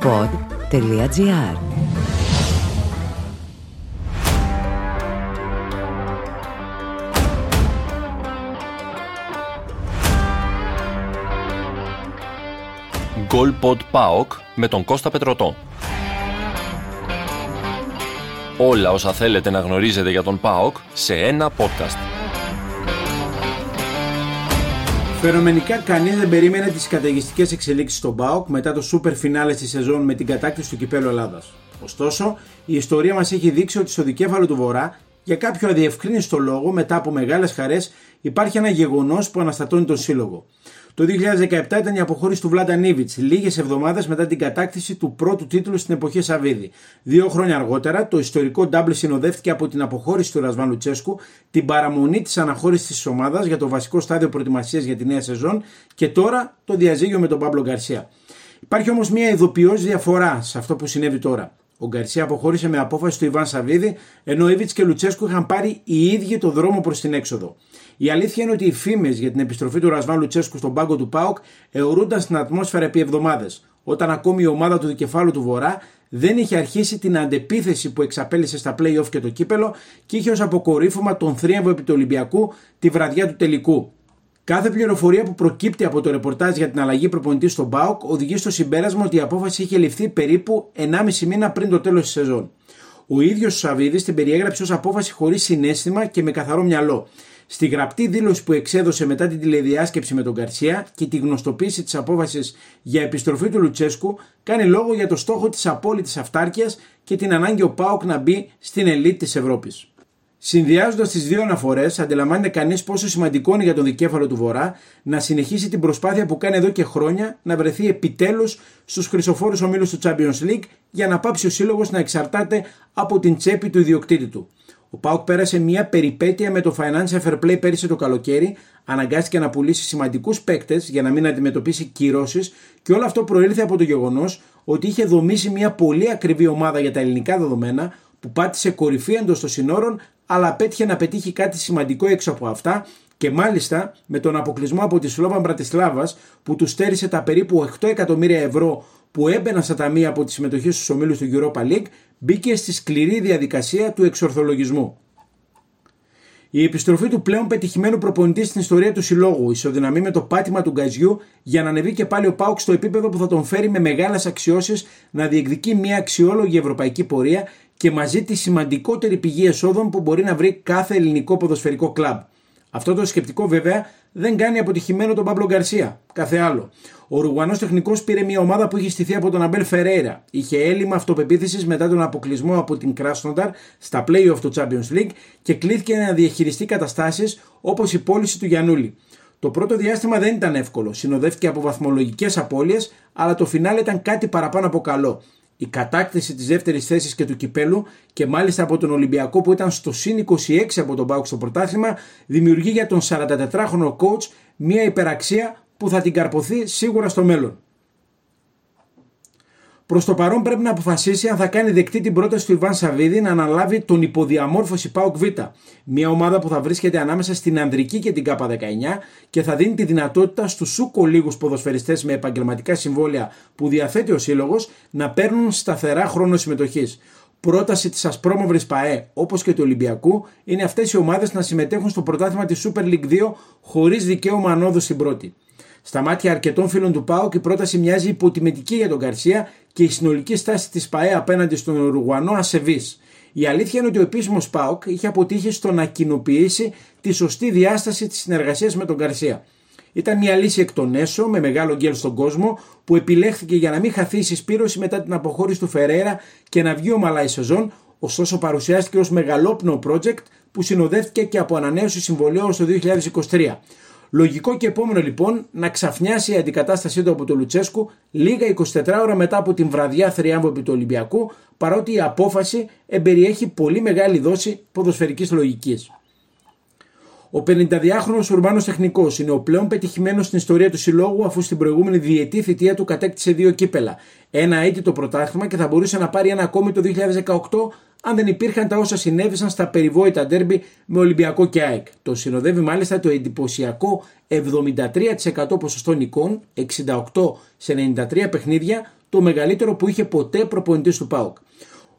pod.gr Goal Pod PAOK με τον Κώστα Πετρωτό. Όλα όσα θέλετε να γνωρίζετε για τον ΠΑΟΚ σε ένα podcast. Φαινομενικά κανείς δεν περίμενε τις καταιγιστικές εξελίξεις στον ΠΑΟΚ μετά το σούπερ φινάλε στη σεζόν με την κατάκτηση του κυπέλου Ελλάδας. Ωστόσο, η ιστορία μας έχει δείξει ότι στο δικέφαλο του Βορρά, για κάποιο αδιευκρίνηστο λόγο, μετά από μεγάλες χαρές, υπάρχει ένα γεγονός που αναστατώνει τον σύλλογο. Το 2017 ήταν η αποχώρηση του Βλάντα Νίβιτς, λίγες εβδομάδες μετά την κατάκτηση του πρώτου τίτλου στην εποχή Σαββίδη. Δύο χρόνια αργότερα, το ιστορικό ντάμπλ συνοδεύτηκε από την αποχώρηση του Ρασβάν Λουτσέσκου, την παραμονή της αναχώρησης της ομάδας για το βασικό στάδιο προετοιμασίας για τη νέα σεζόν και τώρα το διαζύγιο με τον Παύλο Γκαρσία. Υπάρχει όμως μια ειδοποιώς διαφορά σε αυτό που συνέβη τώρα. Ο Γκαρσία αποχώρησε με απόφαση του Ιβάν Σαββίδη, ενώ Ήβιτ και Λουτσέσκου είχαν πάρει οι ίδιοι το δρόμο προς την έξοδο. Η αλήθεια είναι ότι οι φήμες για την επιστροφή του Ρασβάν Λουτσέσκου στον πάγκο του ΠΑΟΚ αιωρούνταν στην ατμόσφαιρα επί εβδομάδες, όταν ακόμη η ομάδα του δικεφάλου του Βορρά δεν είχε αρχίσει την αντεπίθεση που εξαπέλυσε στα playoff και το κύπελο και είχε ως αποκορύφωμα τον θρίαμβο επί του Ολυμπιακού τη βραδιά του τελικού. Κάθε πληροφορία που προκύπτει από το ρεπορτάζ για την αλλαγή προπονητή στον ΠΑΟΚ οδηγεί στο συμπέρασμα ότι η απόφαση είχε ληφθεί περίπου 1,5 μήνα πριν το τέλος της σεζόν. Ο ίδιος ο Σαββίδης την περιέγραψε ως απόφαση χωρίς συνέστημα και με καθαρό μυαλό. Στη γραπτή δήλωση που εξέδωσε μετά την τηλεδιάσκεψη με τον Καρσία και τη γνωστοποίηση της απόφασης για επιστροφή του Λουτσέσκου, κάνει λόγο για το στόχο της απόλυτης αυτάρκειας και την ανάγκη ο Πάοκ να μπει στην ελίτ της Ευρώπης. Συνδυάζοντας τις δύο αναφορές, αντιλαμβάνεται κανείς πόσο σημαντικό είναι για τον δικέφαλο του Βορρά να συνεχίσει την προσπάθεια που κάνει εδώ και χρόνια να βρεθεί επιτέλους στους χρυσοφόρους ομίλους του Champions League για να πάψει ο σύλλογος να εξαρτάται από την τσέπη του ιδιοκτήτη του. Ο Πάουκ πέρασε μια περιπέτεια με το Financial Fair Play πέρυσι το καλοκαίρι, αναγκάστηκε να πουλήσει σημαντικούς παίκτες για να μην αντιμετωπίσει κυρώσεις και όλο αυτό προήλθε από το γεγονός ότι είχε δομήσει μια πολύ ακριβή ομάδα για τα ελληνικά δεδομένα που πάτησε κορυφή εντός των συνόρων, αλλά πέτυχε να πετύχει κάτι σημαντικό έξω από αυτά και μάλιστα με τον αποκλεισμό από τη Σλόβα Μπρατισλάβας που τους στέρισε τα περίπου 8 εκατομμύρια ευρώ που έμπαιναν στα ταμεία από τη συμμετοχή στους ομίλους του Europa League, μπήκε στη σκληρή διαδικασία του εξορθολογισμού. Η επιστροφή του πλέον πετυχημένου προπονητή στην ιστορία του συλλόγου ισοδυναμεί με το πάτημα του Γκαζιού για να ανεβεί και πάλι ο Πάουκ στο επίπεδο που θα τον φέρει με μεγάλες αξιώσεις να διεκδικεί μια αξιόλογη ευρωπαϊκή πορεία και μαζί τη σημαντικότερη πηγή εσόδων που μπορεί να βρει κάθε ελληνικό ποδοσφαιρικό κλαμπ. Αυτό το σκεπτικό βέβαια δεν κάνει αποτυχημένο τον Παύλο Γκαρσία. Κάθε άλλο. Ο Ρουγανό τεχνικός πήρε μια ομάδα που είχε στηθεί από τον Αμπέλ Φεραίρα. Είχε έλλειμμα αυτοπεποίθησης μετά τον αποκλεισμό από την Κράσνονταρ στα playoff του Champions League και κλείθηκε να διαχειριστεί καταστάσεις όπως η πώληση του Γιανούλη. Το πρώτο διάστημα δεν ήταν εύκολο. Συνοδεύτηκε από βαθμολογικές απώλειες, αλλά το φινάλε ήταν κάτι παραπάνω από καλό η κατάκτηση της δεύτερης θέσης και του κυπέλου και μάλιστα από τον Ολυμπιακό που ήταν στο συν 26 από τον Πάουκ στο πρωτάθλημα δημιουργεί για τον 44χρονο coach μια υπεραξία που θα την καρποθεί σίγουρα στο μέλλον. Προς το παρόν πρέπει να αποφασίσει αν θα κάνει δεκτή την πρόταση του Ιβάν Σαββίδη να αναλάβει τον υποδιαμόρφωση ΠΑΟΚ Β. Μια ομάδα που θα βρίσκεται ανάμεσα στην Ανδρική και την ΚΑΠΑ 19 και θα δίνει τη δυνατότητα στους σούκο λίγους ποδοσφαιριστές με επαγγελματικά συμβόλαια που διαθέτει ο σύλλογος να παίρνουν σταθερά χρόνο συμμετοχής. Πρόταση της Ασπρόμαυρης ΠαΕ όπως και του Ολυμπιακού είναι αυτές οι ομάδες να συμμετέχουν στο πρωτάθλημα της Super League 2 χωρίς δικαίωμα ανόδου στην πρώτη. Στα μάτια αρκετών φίλων του ΠΑΟΚ η πρόταση μοιάζει υποτιμητική για τον Καρσία και η συνολική στάση της ΠαΕ απέναντι στον Ουρουγουανό ασεβής. Η αλήθεια είναι ότι ο επίσημος ΠΑΟΚ είχε αποτύχει στο να κοινοποιήσει τη σωστή διάσταση της συνεργασίας με τον Καρσία. Ήταν μια λύση εκ των έσω με μεγάλο γκέλ στον κόσμο που επιλέχθηκε για να μην χαθεί η συσπήρωση μετά την αποχώρηση του Φεραίρα και να βγει ομαλά η σεζόν, ωστόσο παρουσιάστηκε ως μεγαλόπνοο project που συνοδεύτηκε και από ανανέωση συμβολέου στο 2023. Λογικό και επόμενο λοιπόν να ξαφνιάσει η αντικατάστασή του από τον Λουτσέσκου λίγα 24 ώρα μετά από την βραδιά θριάμβου επί του Ολυμπιακού, παρότι η απόφαση εμπεριέχει πολύ μεγάλη δόση ποδοσφαιρικής λογικής. Ο 52χρονο Ουρμπάνος Τεχνικός είναι ο πλέον πετυχημένος στην ιστορία του συλλόγου, αφού στην προηγούμενη διετή θητεία του κατέκτησε δύο κύπελα. Ένα έτη το πρωτάθλημα και θα μπορούσε να πάρει ένα ακόμη το 2018 αν δεν υπήρχαν τα όσα συνέβησαν στα περιβόητα ντέρμπι με Ολυμπιακό και ΑΕΚ. Το συνοδεύει μάλιστα το εντυπωσιακό 73% ποσοστό νικών, 68 σε 93 παιχνίδια, το μεγαλύτερο που είχε ποτέ προπονητής του ΠΑΟΚ.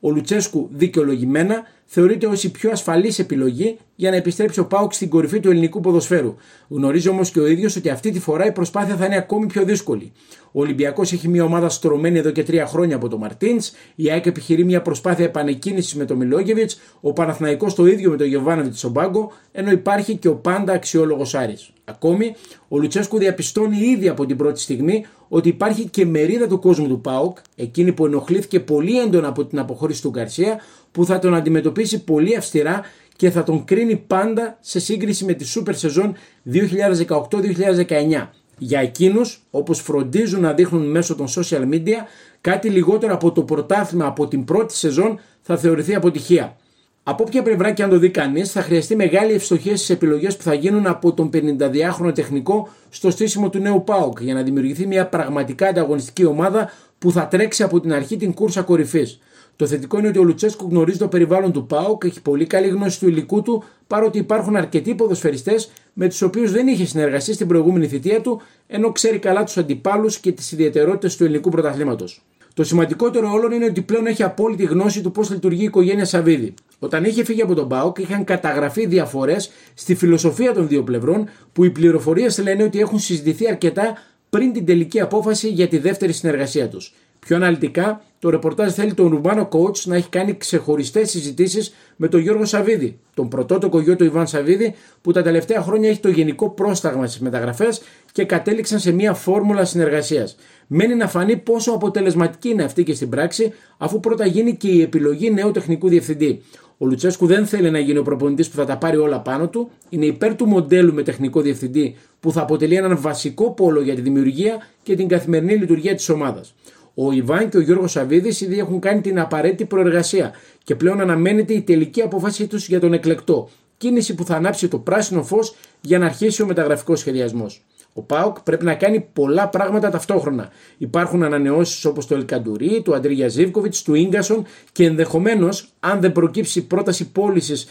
Ο Λουτσέσκου δικαιολογημένα θεωρείται ως η πιο ασφαλής επιλογή για να επιστρέψει ο Πάουκ στην κορυφή του ελληνικού ποδοσφαίρου. Γνωρίζει όμως και ο ίδιος ότι αυτή τη φορά η προσπάθεια θα είναι ακόμη πιο δύσκολη. Ο Ολυμπιακός έχει μια ομάδα στρωμένη εδώ και τρία χρόνια από τον Μαρτίν, η ΑΕΚ επιχειρεί μια προσπάθεια επανεκκίνησης με τον Μιλόγεβιτς, ο Παναθναϊκό το ίδιο με τον Γιωβάνοβιτς Σομπάγκο, ενώ υπάρχει και ο πάντα αξιόλογος Άρης. Ακόμη, ο Λουτσέσκου διαπιστώνει ήδη από την πρώτη στιγμή ότι υπάρχει και μερίδα του κόσμου του ΠΑΟΚ, εκείνη που ενοχλήθηκε πολύ έντονα από την αποχώρηση του Γκαρσία, που θα τον αντιμετωπίσει πολύ αυστηρά και θα τον κρίνει πάντα σε σύγκριση με τη σούπερ σεζόν 2018-2019. Για εκείνους, όπως φροντίζουν να δείχνουν μέσω των social media, κάτι λιγότερο από το πρωτάθλημα από την πρώτη σεζόν θα θεωρηθεί αποτυχία. Από όποια πλευρά και αν το δει κανείς, θα χρειαστεί μεγάλη ευστοχία στις επιλογές που θα γίνουν από τον 52χρονο τεχνικό στο στήσιμο του νέου ΠΑΟΚ για να δημιουργηθεί μια πραγματικά ανταγωνιστική ομάδα που θα τρέξει από την αρχή την κούρσα κορυφής. Το θετικό είναι ότι ο Λουτσέσκο γνωρίζει το περιβάλλον του ΠΑΟΚ, έχει πολύ καλή γνώση του υλικού του, παρότι υπάρχουν αρκετοί ποδοσφαιριστές με τους οποίους δεν είχε συνεργαστεί στην προηγούμενη θητεία του, ενώ ξέρει καλά τους αντιπάλους και τις ιδιαιτερότητες του ελληνικού πρωταθλήματος. Το σημαντικότερο όλων είναι ότι πλέον έχει απόλυτη γνώση του πώς λειτουργεί η οικογένεια Σαββίδη. Όταν είχε φύγει από τον ΠΑΟΚ, είχαν καταγραφεί διαφορές στη φιλοσοφία των δύο πλευρών, που οι πληροφορίες λένε ότι έχουν συζητηθεί αρκετά πριν την τελική απόφαση για τη δεύτερη συνεργασία τους. Πιο αναλυτικά, το ρεπορτάζ θέλει τον Ρουμάνο coach να έχει κάνει ξεχωριστές συζητήσεις με τον Γιώργο Σαββίδη, τον πρωτότοκο γιο του Ιβάν Σαββίδη, που τα τελευταία χρόνια έχει το γενικό πρόσταγμα στις μεταγραφές και κατέληξαν σε μια φόρμουλα συνεργασίας. Μένει να φανεί πόσο αποτελεσματική είναι αυτή και στην πράξη, αφού πρώτα γίνει και η επιλογή νέου τεχνικού διευθυντή. Ο Λουτσέσκου δεν θέλει να γίνει ο προπονητής που θα τα πάρει όλα πάνω του. Είναι υπέρ του μοντέλου με τεχνικό διευθυντή που θα αποτελεί έναν βασικό πόλο για τη δημιουργία και την καθημερινή λειτουργία της ομάδας. Ο Ιβάν και ο Γιώργος Σαββίδης ήδη έχουν κάνει την απαραίτητη προεργασία και πλέον αναμένεται η τελική απόφαση τους για τον εκλεκτό. Κίνηση που θα ανάψει το πράσινο φως για να αρχίσει ο μεταγραφικός σχεδιασμός. Ο Πάοκ πρέπει να κάνει πολλά πράγματα ταυτόχρονα. Υπάρχουν ανανεώσεις όπως το Ελκαντουρί, του Αντρίγια Ζήβκοβιτ, του γκασον και ενδεχομένως, αν δεν προκύψει πρόταση πώλησης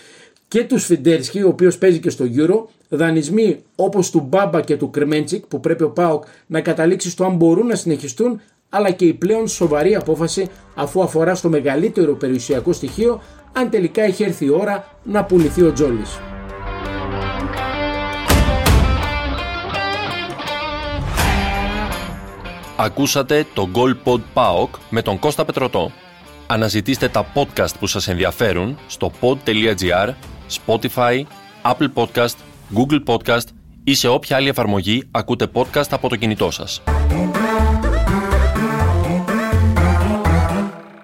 και του Σφιντέρσκι, ο οποίος παίζει και στο Euro, δανεισμοί όπως του Μπάμπα και του Κρεμέντσικ, που πρέπει ο Πάοκ να καταλήξει στο αν μπορούν να συνεχιστούν, αλλά και η πλέον σοβαρή απόφαση αφού αφορά στο μεγαλύτερο περιουσιακό στοιχείο, αν τελικά έχει έρθει η ώρα να πουληθεί ο Τζόλης. Ακούσατε το Gold Pod PAOK με τον Κώστα Πετροτό. Αναζητήστε τα podcast που σας ενδιαφέρουν στο pod.gr, Spotify, Apple Podcast, Google Podcast ή σε όποια άλλη εφαρμογή ακούτε podcast από το κινητό σας.